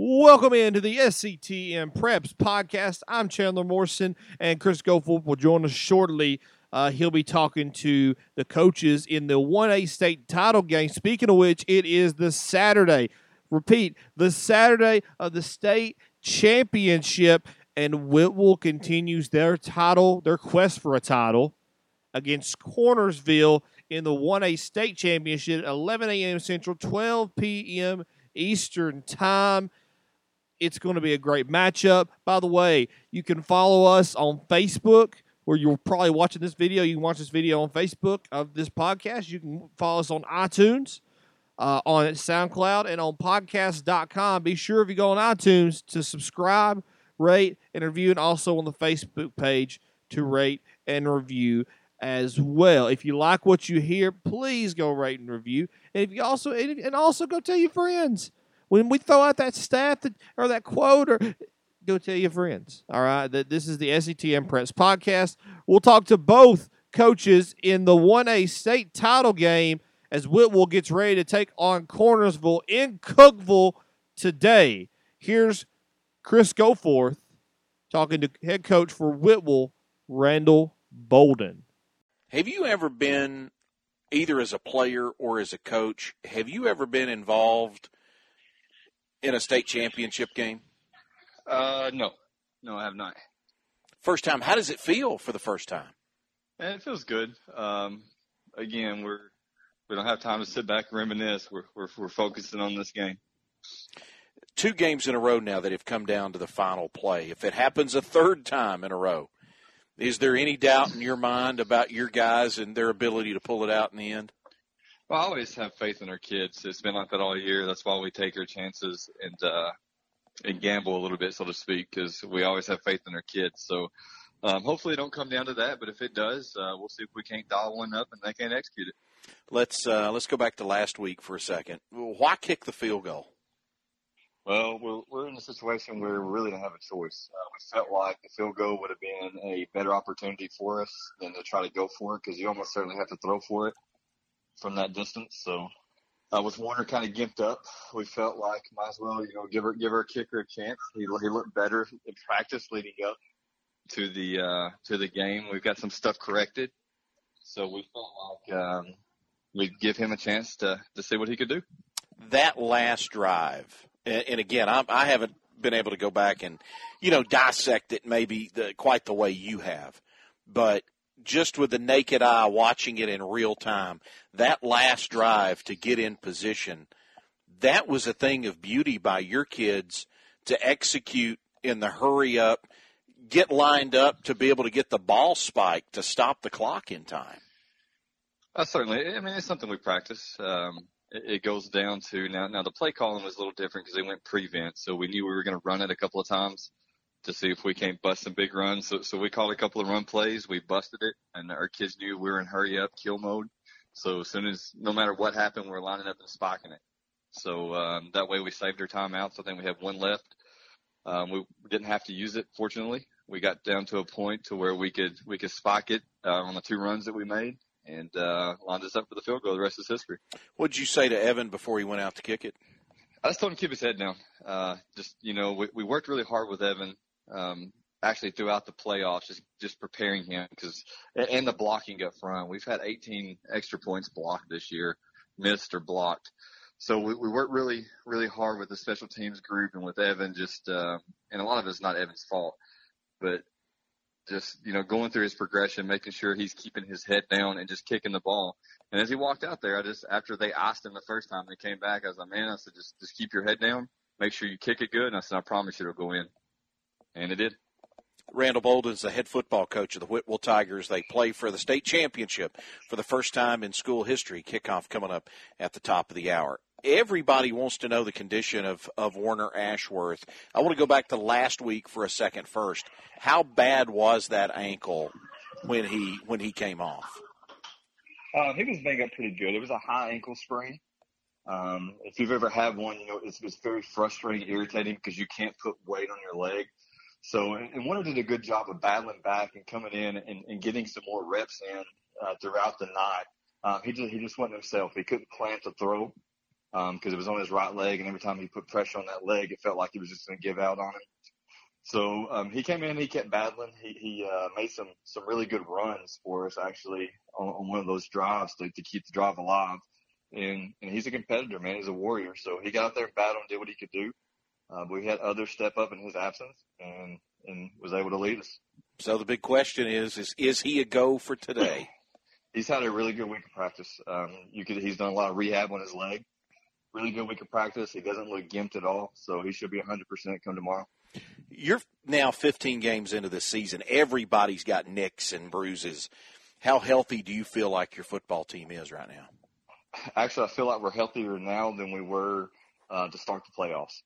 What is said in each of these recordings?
Welcome into the SETN Preps podcast. I'm Chandler Morrison, and Chris Goforth will join us shortly. Uh, he'll be talking to the coaches in the 1A state title game. Speaking of which, it is the Saturday. Repeat, the Saturday of the state championship, and Whitwell continues their title, their quest for a title against Cornersville in the 1A state championship, 11 a.m. Central, 12 p.m. Eastern Time. It's going to be a great matchup. By the way, you can follow us on Facebook, where you're probably watching this video. You can watch this video on Facebook of this podcast. You can follow us on iTunes, uh, on SoundCloud, and on podcast.com. Be sure if you go on iTunes to subscribe, rate, and review, and also on the Facebook page to rate and review as well. If you like what you hear, please go rate and review. And if you also and also go tell your friends when we throw out that stat that, or that quote or go tell your friends. All right, that this is the SETN Preps podcast. We'll talk to both coaches in the 1A state title game as Whitwell gets ready to take on Cornersville in Cookeville today. Here's Chris Goforth talking to head coach for Whitwell, Randall Bouldin. Have you ever been, either as a player or as a coach, have you ever been involved in a state championship game? Uh, no, no, I have not. First time. How does it feel for the first time? It feels good. Um, again, we're we don't have time to sit back and reminisce. We're we're, we're focusing on this game. Two games in a row now that have come down to the final play. If it happens a third time in a row, is there any doubt in your mind about your guys and their ability to pull it out in the end? Well, I always have faith in our kids. It's been like that all year. That's why we take our chances and uh, and gamble a little bit, so to speak, because we always have faith in our kids. So um, hopefully, it don't come down to that. But if it does, uh, we'll see if we can't dial one up and they can't execute it. Let's uh, let's go back to last week for a second. Why kick the field goal? Well, we're, we're in a situation where we really don't have a choice. Uh, we felt like the field goal would have been a better opportunity for us than to try to go for it because you almost certainly have to throw for it from that distance. So uh, with Warner kind of gimped up, we felt like might as well, you know, give her give her a kicker a chance. He he looked better in practice leading up to the uh, to the game. We've got some stuff corrected, so we felt like um, we'd give him a chance to to see what he could do. That last drive and, and again, I'm, I haven't been able to go back and, you know, dissect it maybe the, quite the way you have, but just with the naked eye watching it in real time, that last drive to get in position, that was a thing of beauty by your kids to execute in the hurry up, get lined up to be able to get the ball spike to stop the clock in time. Uh, certainly. I mean, it's something we practice. Um, it goes down to now. Now the play calling was a little different because they went prevent, so we knew we were going to run it a couple of times to see if we can't bust some big runs. So, so we called a couple of run plays. We busted it, and our kids knew we were in hurry up kill mode. So as soon as no matter what happened, we we're lining up and spiking it. So um, that way we saved our timeouts. I think we have one left. Um, we didn't have to use it. Fortunately, we got down to a point to where we could we could spike it uh, on the two runs that we made and uh, lined us up for the field goal. The rest is history. What did you say to Evan before he went out to kick it? I just told him to keep his head down. Uh, just you know, we, we worked really hard with Evan. Um, actually throughout the playoffs, just just preparing him because and the blocking up front. We've had 18 extra points blocked this year, missed or blocked. So we, we worked really really hard with the special teams group and with Evan. Just uh, and a lot of it's not Evan's fault, but just you know going through his progression, making sure he's keeping his head down and just kicking the ball. And as he walked out there, I just after they asked him the first time they came back, I was like, man, I said just just keep your head down, make sure you kick it good, and I said I promise you it'll go in, and it did. Randall Bouldin is the head football coach of the Whitwell Tigers. They play for the state championship for the first time in school history. Kickoff coming up at the top of the hour everybody wants to know the condition of, of Warner Ashworth. I want to go back to last week for a second first. How bad was that ankle when he when he came off? Uh, he was banged up pretty good. It was a high ankle sprain. Um, if you've ever had one, you know it's, it's very frustrating, irritating because you can't put weight on your leg. So, and, and Warner did a good job of battling back and coming in and, and getting some more reps in uh, throughout the night. Um, he just he just wasn't himself. He couldn't plant the throw. because um, it was on his right leg, and every time he put pressure on that leg, it felt like he was just going to give out on him. So um, he came in, he kept battling. He, he uh, made some some really good runs for us actually on, on one of those drives to, to keep the drive alive. And and he's a competitor, man. He's a warrior. So he got out there and battled and did what he could do. Uh, we had others step up in his absence and and was able to lead us. So the big question is: is is he a go for today? he's had a really good week of practice. Um, you could he's done a lot of rehab on his leg. Really good week of practice. He doesn't look gimped at all, so he should be 100% come tomorrow. You're now 15 games into the season. Everybody's got nicks and bruises. How healthy do you feel like your football team is right now? Actually, I feel like we're healthier now than we were uh, to start the playoffs.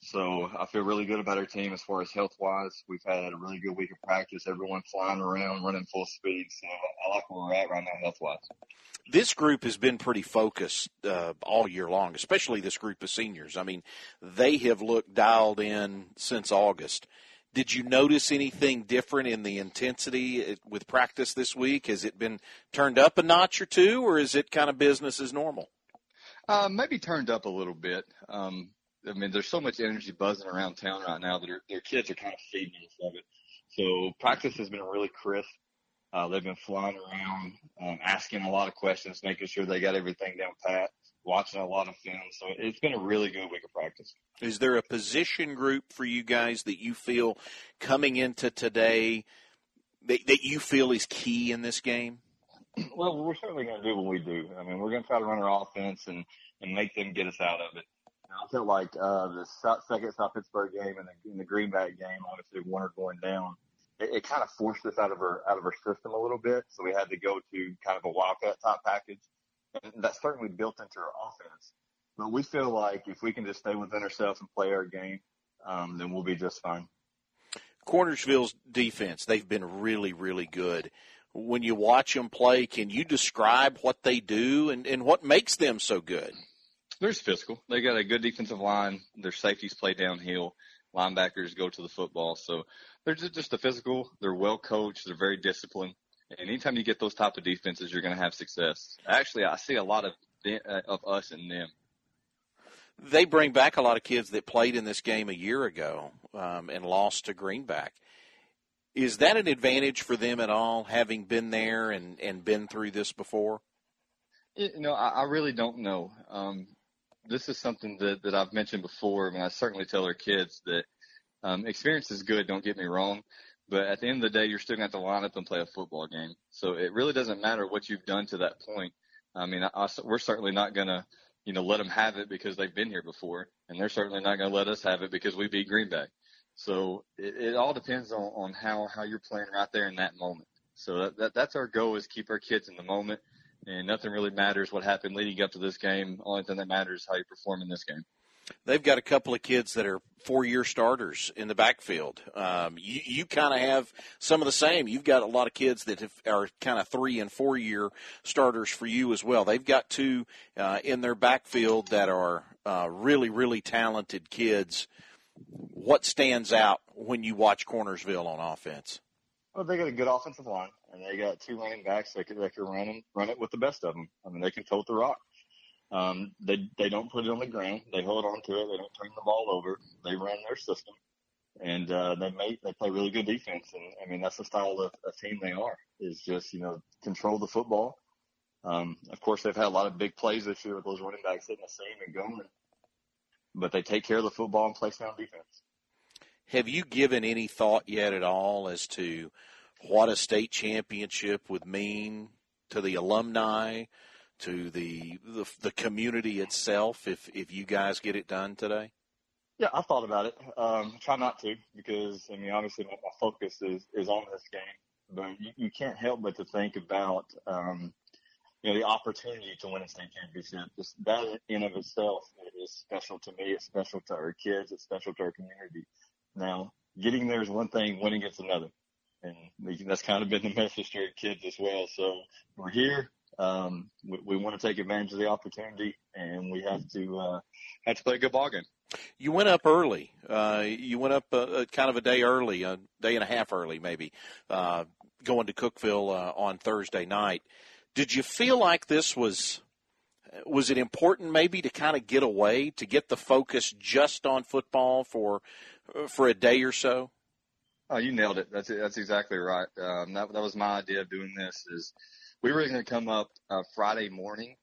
So I feel really good about our team as far as health wise. We've had a really good week of practice. Everyone flying around, running full speed. So I like where we're at right now, health wise. This group has been pretty focused uh, all year long, especially this group of seniors. I mean, they have looked dialed in since August. Did you notice anything different in the intensity uh, with practice this week? Has it been turned up a notch or two, or is it kind of business as normal? Uh, maybe turned up a little bit. Um, I mean, there's so much energy buzzing around town right now that their kids are kind of feeding off of it. So practice has been really crisp. Uh, they've been flying around, um, asking a lot of questions, making sure they got everything down pat, watching a lot of film. So it's been a really good week of practice. Is there a position group for you guys that you feel coming into today that, that you feel is key in this game? Well, we're certainly going to do what we do. I mean, we're going to try to run our offense and, and make them get us out of it. I felt like uh, the second South Pittsburg game and the, and the Greenback game, obviously Warner going down, it, it kind of forced us out of our out of our system a little bit. So we had to go to kind of a wildcat type package, and that's certainly built into our offense. But we feel like if we can just stay within ourselves and play our game, um, then we'll be just fine. Cornersville's defense, they've been really, really good. When you watch them play, can you describe what they do and, and what makes them so good? They're physical. They got a good defensive line. Their safeties play downhill. Linebackers go to the football. So they're just a physical. They're well coached. They're very disciplined. And anytime you get those type of defenses, you're going to have success. Actually, I see a lot of uh, of us in them. They bring back a lot of kids that played in this game a year ago um, and lost to Greenback. Is that an advantage for them at all, having been there and, and been through this before? You know, I, I really don't know. Um, this is something that, that I've mentioned before. I mean, I certainly tell our kids that um, experience is good. Don't get me wrong, but at the end of the day, you're still going to have to line up and play a football game. So it really doesn't matter what you've done to that point. I mean, I, I, we're certainly not going to, you know, let them have it because they've been here before, and they're certainly not going to let us have it because we beat Greenback. So it, it all depends on, on how how you're playing right there in that moment. So that, that that's our goal is keep our kids in the moment and nothing really matters what happened leading up to this game. Only thing that matters is how you perform in this game. They've got a couple of kids that are four-year starters in the backfield. Um, you, you kind of have some of the same. You've got a lot of kids that have, are kind of three and four-year starters for you as well. They've got two uh, in their backfield that are uh, really, really talented kids. What stands out when you watch Cornersville on offense? Well, they got a good offensive line and they got two running backs that can, that can run and run it with the best of them. I mean, they can tote the rock. Um, they they don't put it on the ground. They hold on to it. They don't turn the ball over. They run their system, and uh, they make they play really good defense. And I mean, that's the style of, of team they are. Is just you know control the football. Um, of course, they've had a lot of big plays this year with those running backs hitting the seam and going, but they take care of the football and play sound defense. Have you given any thought yet at all as to what a state championship would mean to the alumni, to the the, the community itself if if you guys get it done today? Yeah, I thought about it. Um, try not to because I mean, obviously, my, focus is is on this game, but you, you can't help but to think about um, you know the opportunity to win a state championship. Just that in of itself is special to me. It's special to our kids. It's special to our community. Now, getting there is one thing. Winning it's another and that's kind of been the message to our kids as well. So we're here. Um, we, we want to take advantage of the opportunity, and we have to uh, have to play a good ball game. You went up early. Uh, you went up uh, kind of a day early, a day and a half early, maybe, uh, going to Cookeville uh, on Thursday night. Did you feel like this was? was it important maybe to kind of get away to get the focus just on football for for a day or so? Oh, you nailed it. That's that's exactly right. Um, that that was my idea of doing this. Is we were going to come up uh, Friday morning,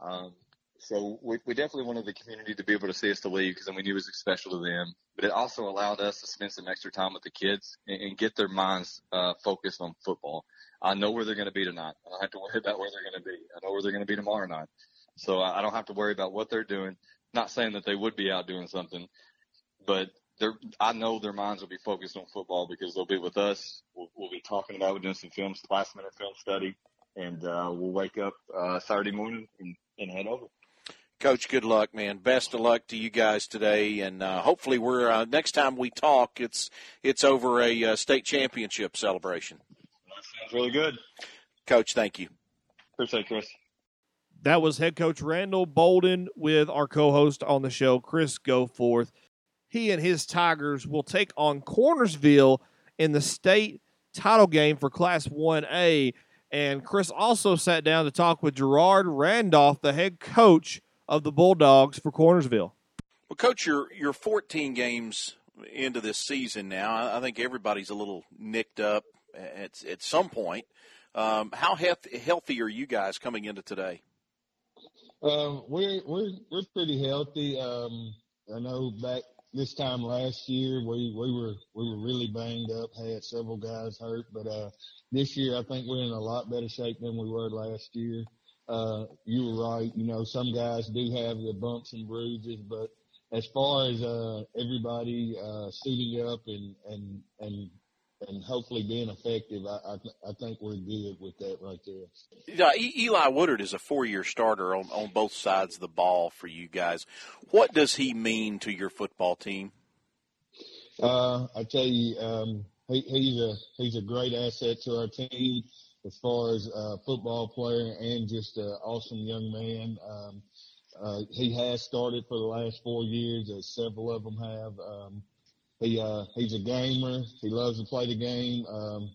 um, so we, we definitely wanted the community to be able to see us to leave because we knew it was special to them. But it also allowed us to spend some extra time with the kids and, and get their minds uh, focused on football. I know where they're going to be tonight. I don't have to worry about where they're going to be. I know where they're going to be tomorrow night. So I, I don't have to worry about what they're doing. Not saying that they would be out doing something, but they're, I know their minds will be focused on football because they'll be with us. We'll, we'll be talking about, we're doing some films, last minute film study, and uh, we'll wake up uh, Saturday morning and, and head over. Coach, good luck, man. Best of luck to you guys today, and uh, hopefully, we're uh, next time we talk, it's it's over a uh, state championship celebration. That sounds really good, Coach. Thank you. Appreciate it, Chris. That was head coach Randall Bouldin with our co-host on the show, Chris Goforth. He and his Tigers will take on Cornersville in the state title game for Class 1A. And Chris also sat down to talk with Gerard Randolph, the head coach of the Bulldogs for Cornersville. Well, coach, you're you're 14 games into this season now. I think everybody's a little nicked up at at some point. Um, how health, healthy are you guys coming into today? Um, we're we're we're pretty healthy. Um, I know back this time last year we we were we were really banged up, had several guys hurt, but uh, this year I think we're in a lot better shape than we were last year uh, you were right. You know, some guys do have the bumps and bruises, but as far as uh, everybody uh, suiting up and and and and hopefully being effective, I I, I think we're good with that right there. Yeah, Eli Woodard is a four-year starter on on both sides of the ball for you guys. What does he mean to your football team? Uh, I tell you, um, he, he's a he's a great asset to our team as far as a football player and just an awesome young man. Um, uh, he has started for the last four years, as several of them have. Um, he uh, he's a gamer. He loves to play the game. Um,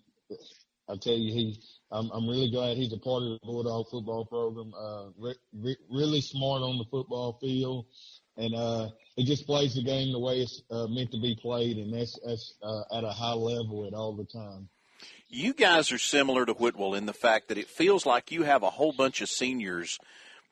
I tell you, he I'm, I'm really glad he's a part of the Bulldog football program. Uh, re- re- really smart on the football field, and uh, he just plays the game the way it's uh, meant to be played, and that's that's uh, at a high level at all the time. You guys are similar to Whitwell in the fact that it feels like you have a whole bunch of seniors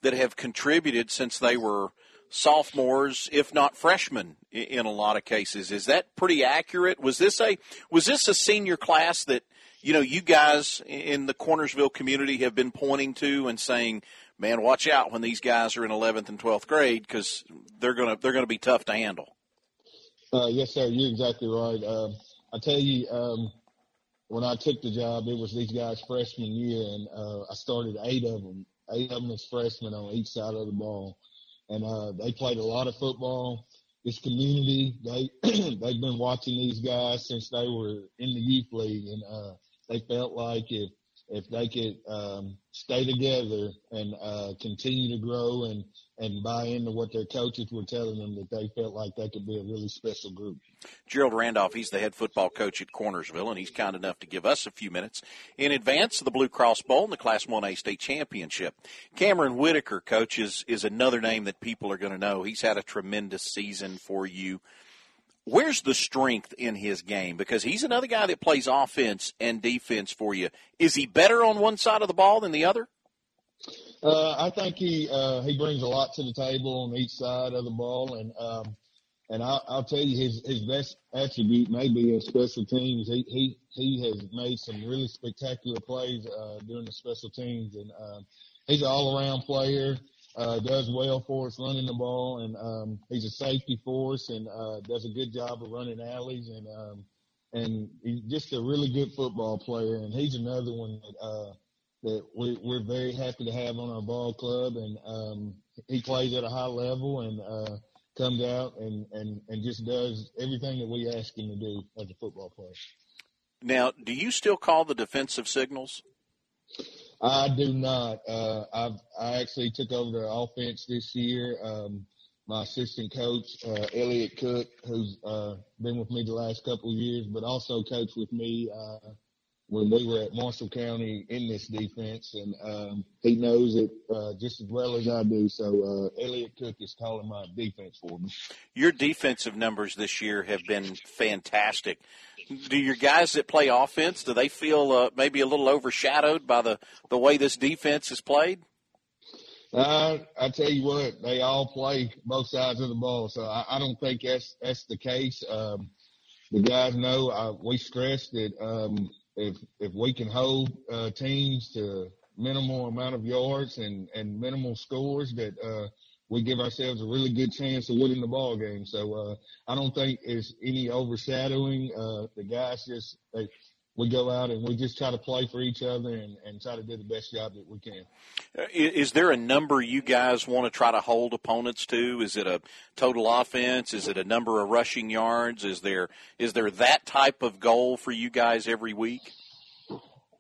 that have contributed since they were sophomores, if not freshmen, in a lot of cases. Is that pretty accurate? Was this a was this a senior class that you know you guys in the Cornersville community have been pointing to and saying, "Man, watch out when these guys are in 11th and 12th grade because they're gonna they're gonna be tough to handle." Uh, yes, sir. You're exactly right. Um, I tell you. Um, when I took the job, it was these guys' freshman year, and uh, I started eight of them, eight of them as freshmen on each side of the ball, and uh, they played a lot of football. This community, they they've been watching these guys since they were in the youth league, and uh, they felt like if if they could um, stay together and uh, continue to grow and and buy into what their coaches were telling them that they felt like they could be a really special group. Gerard Randolph, he's the head football coach at Cornersville, and he's kind enough to give us a few minutes in advance of the Blue Cross Bowl and the Class 1A state championship. Cameron Whitaker, coach, is, is another name that people are going to know. He's had a tremendous season for you. Where's the strength in his game? Because he's another guy that plays offense and defense for you. Is he better on one side of the ball than the other? Uh, I think he uh, he brings a lot to the table on each side of the ball, and um, and I, I'll tell you his his best attribute may be in special teams. He he he has made some really spectacular plays uh, during the special teams, and um, he's an all around player. Uh, does well for us running the ball, and um, he's a safety for us, and uh, does a good job of running alleys, and um, and he's just a really good football player. And he's another one that. Uh, that we, we're very happy to have on our ball club, and um, he plays at a high level and uh, comes out and, and, and just does everything that we ask him to do as a football player. Now, do you still call the defensive signals? I do not. Uh, I've I actually took over the offense this year. Um, my assistant coach uh, Elliot Cook, who's uh, been with me the last couple of years, but also coached with me uh, when we were at Marshall County in this defense, and um, he knows it uh, just as well as I do. So uh, Elliot Cook is calling my defense for me. Your defensive numbers this year have been fantastic. Do your guys that play offense do they feel uh, maybe a little overshadowed by the the way this defense is played? Uh, I tell you what, they all play both sides of the ball, so I, I don't think that's that's the case. Um, the guys know uh, we stress that um, if if we can hold uh, teams to minimal amount of yards and and minimal scores, that uh, we give ourselves a really good chance of winning the ball game. So uh, I don't think it's any overshadowing. Uh, the guys just they, we go out and we just try to play for each other and, and try to do the best job that we can. Uh, is there a number you guys want to try to hold opponents to? Is it a total offense? Is it a number of rushing yards? Is there is there that type of goal for you guys every week?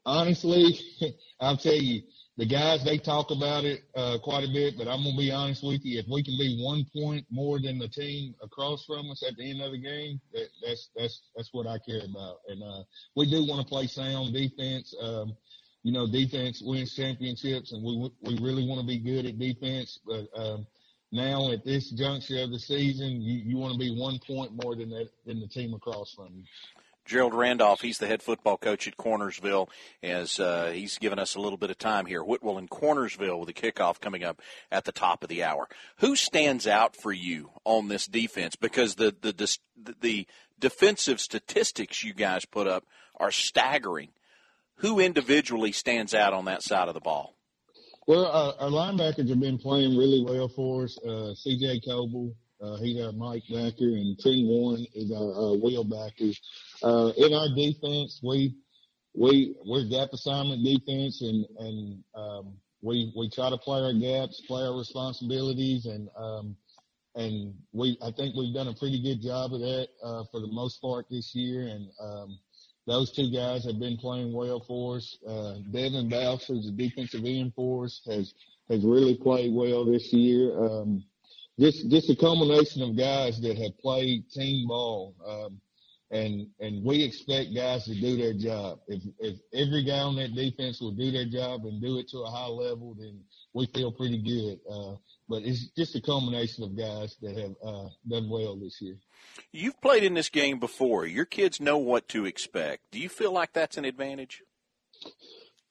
Honestly, I'll tell you, the guys they talk about it uh, quite a bit, but I'm gonna be honest with you. If we can be one point more than the team across from us at the end of the game, that, that's that's that's what I care about. And uh, we do want to play sound defense. Um, you know, defense wins championships, and we we really want to be good at defense. But um, now at this juncture of the season, you, you want to be one point more than that than the team across from you. Gerard Randolph, he's the head football coach at Cornersville, as uh, he's given us a little bit of time here. Whitwell and Cornersville with the kickoff coming up at the top of the hour. Who stands out for you on this defense? Because the the the, the defensive statistics you guys put up are staggering. Who individually stands out on that side of the ball? Well, our linebackers have been playing really well for us. Uh, C.J. Coble, uh, he's our Mike backer, and Trent Warren is our, our wheel backers. Uh, in our defense, we we we're gap assignment defense, and and um, we we try to play our gaps, play our responsibilities, and um, and we I think we've done a pretty good job of that uh, for the most part this year, and um, those two guys have been playing well for us. Uh, Devin Bouch, who's a defensive end for us, has has really played well this year. Um, just just a combination of guys that have played team ball. Um, and and we expect guys to do their job. If if every guy on that defense will do their job and do it to a high level, then we feel pretty good. Uh, but it's just a combination of guys that have uh, done well this year. You've played in this game before. Your kids know what to expect. Do you feel like that's an advantage?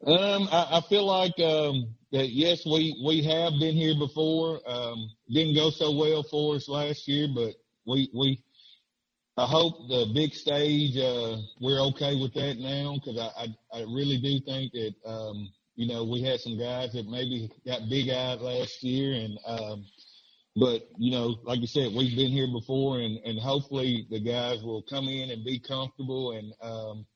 Um, I, I feel like um, that. Yes, we we have been here before. Um, didn't go so well for us last year, but we we I hope the big stage, uh, we're okay with that now because I, I, I really do think that, um, you know, we had some guys that maybe got big eyed last year and, um, but you know, like you said, we've been here before and, and hopefully the guys will come in and be comfortable and, um,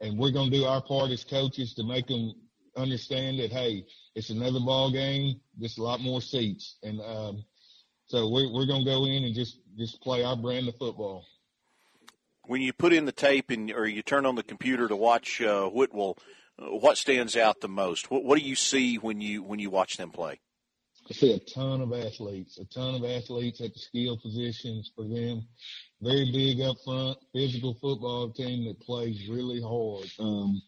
and we're going to do our part as coaches to make them understand that, hey, it's another ball game, There's a lot more seats. And, um, so we're, we're going to go in and just, just play our brand of football when you put in the tape and or you turn on the computer to watch uh, Whitwell, uh, what stands out the most? What, what do you see when you when you watch them play? I see a ton of athletes, a ton of athletes at the skill positions for them. Very big up front, physical football team that plays really hard. Um,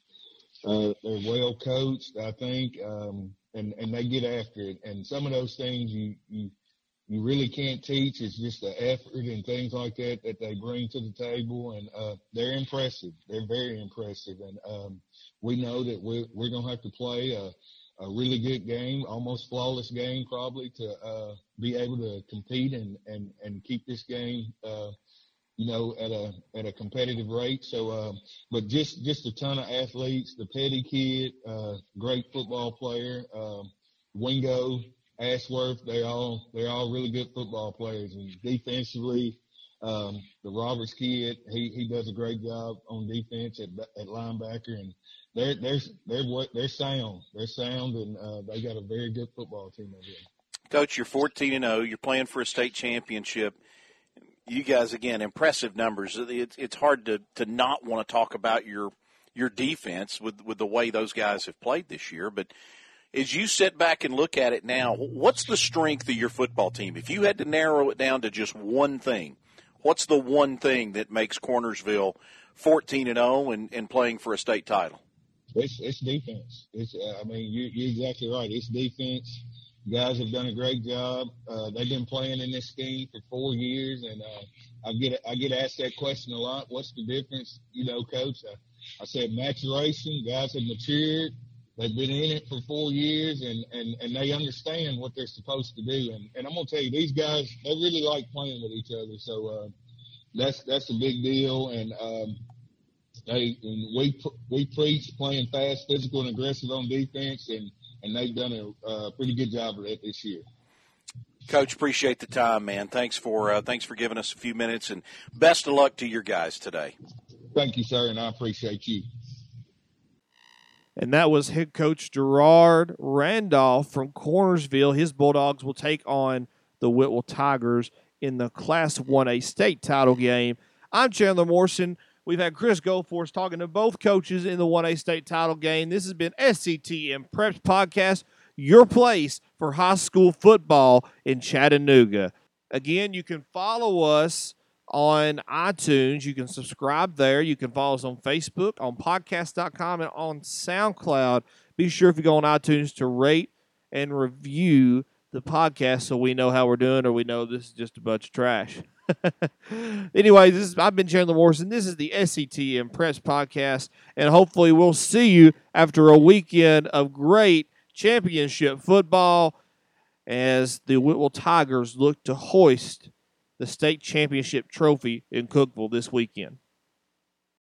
uh, they're well coached, I think, um, and and they get after it. And some of those things you you you really can't teach. It's just the effort and things like that that they bring to the table, and uh, they're impressive. They're very impressive, and um, we know that we're we're gonna have to play a, a really good game, almost flawless game, probably to uh, be able to compete and and and keep this game. Uh, you know, at a at a competitive rate. So, uh, but just just a ton of athletes. The Petty kid, uh, great football player. Um, Wingo, Ashworth, they all they're all really good football players. And defensively, um, the Roberts kid, he he does a great job on defense at at linebacker, and they're they're they're sound. They're sound, and uh, they got a very good football team over there. Coach, you're 14 and 0. You're playing for a state championship. You guys, again, impressive numbers. It's it's hard to to not want to talk about your your defense with with the way those guys have played this year, but as you sit back and look at it now, what's the strength of your football team? If you had to narrow it down to just one thing, what's the one thing that makes Cornersville 14 and 0 and, and playing for a state title? It's it's defense. It's uh, I mean you you're exactly right. It's defense. Guys have done a great job. Uh, they've been playing in this scheme for four years, and uh, I get I get asked that question a lot. What's the difference, you know, coach? I, I said maturation. Guys have matured. They've been in it for four years, and and and they understand what they're supposed to do. And and I'm gonna tell you, these guys they really like playing with each other. So uh, that's that's a big deal. And um, they and we we preach playing fast, physical, and aggressive on defense, and and they've done a uh, pretty good job of that this year. Coach, appreciate the time, man. Thanks for uh, thanks for giving us a few minutes, and best of luck to your guys today. Thank you, sir, and I appreciate you. And that was head coach Gerard Randolph from Cornersville. His Bulldogs will take on the Whitwell Tigers in the Class 1A state title game. I'm Chandler Morrison. We've had Chris Goforth talking to both coaches in the 1A state title game. This has been SETN Preps Podcast, your place for high school football in Chattanooga. Again, you can follow us on iTunes. You can subscribe there. You can follow us on Facebook, on podcast.com, and on SoundCloud. Be sure if you go on iTunes to rate and review the podcast so we know how we're doing or we know this is just a bunch of trash. anyway, this is, I've been Chandler Morrison. This is the SETN Preps Podcast, and hopefully we'll see you after a weekend of great championship football as the Whitwell Tigers look to hoist the state championship trophy in Cookeville this weekend.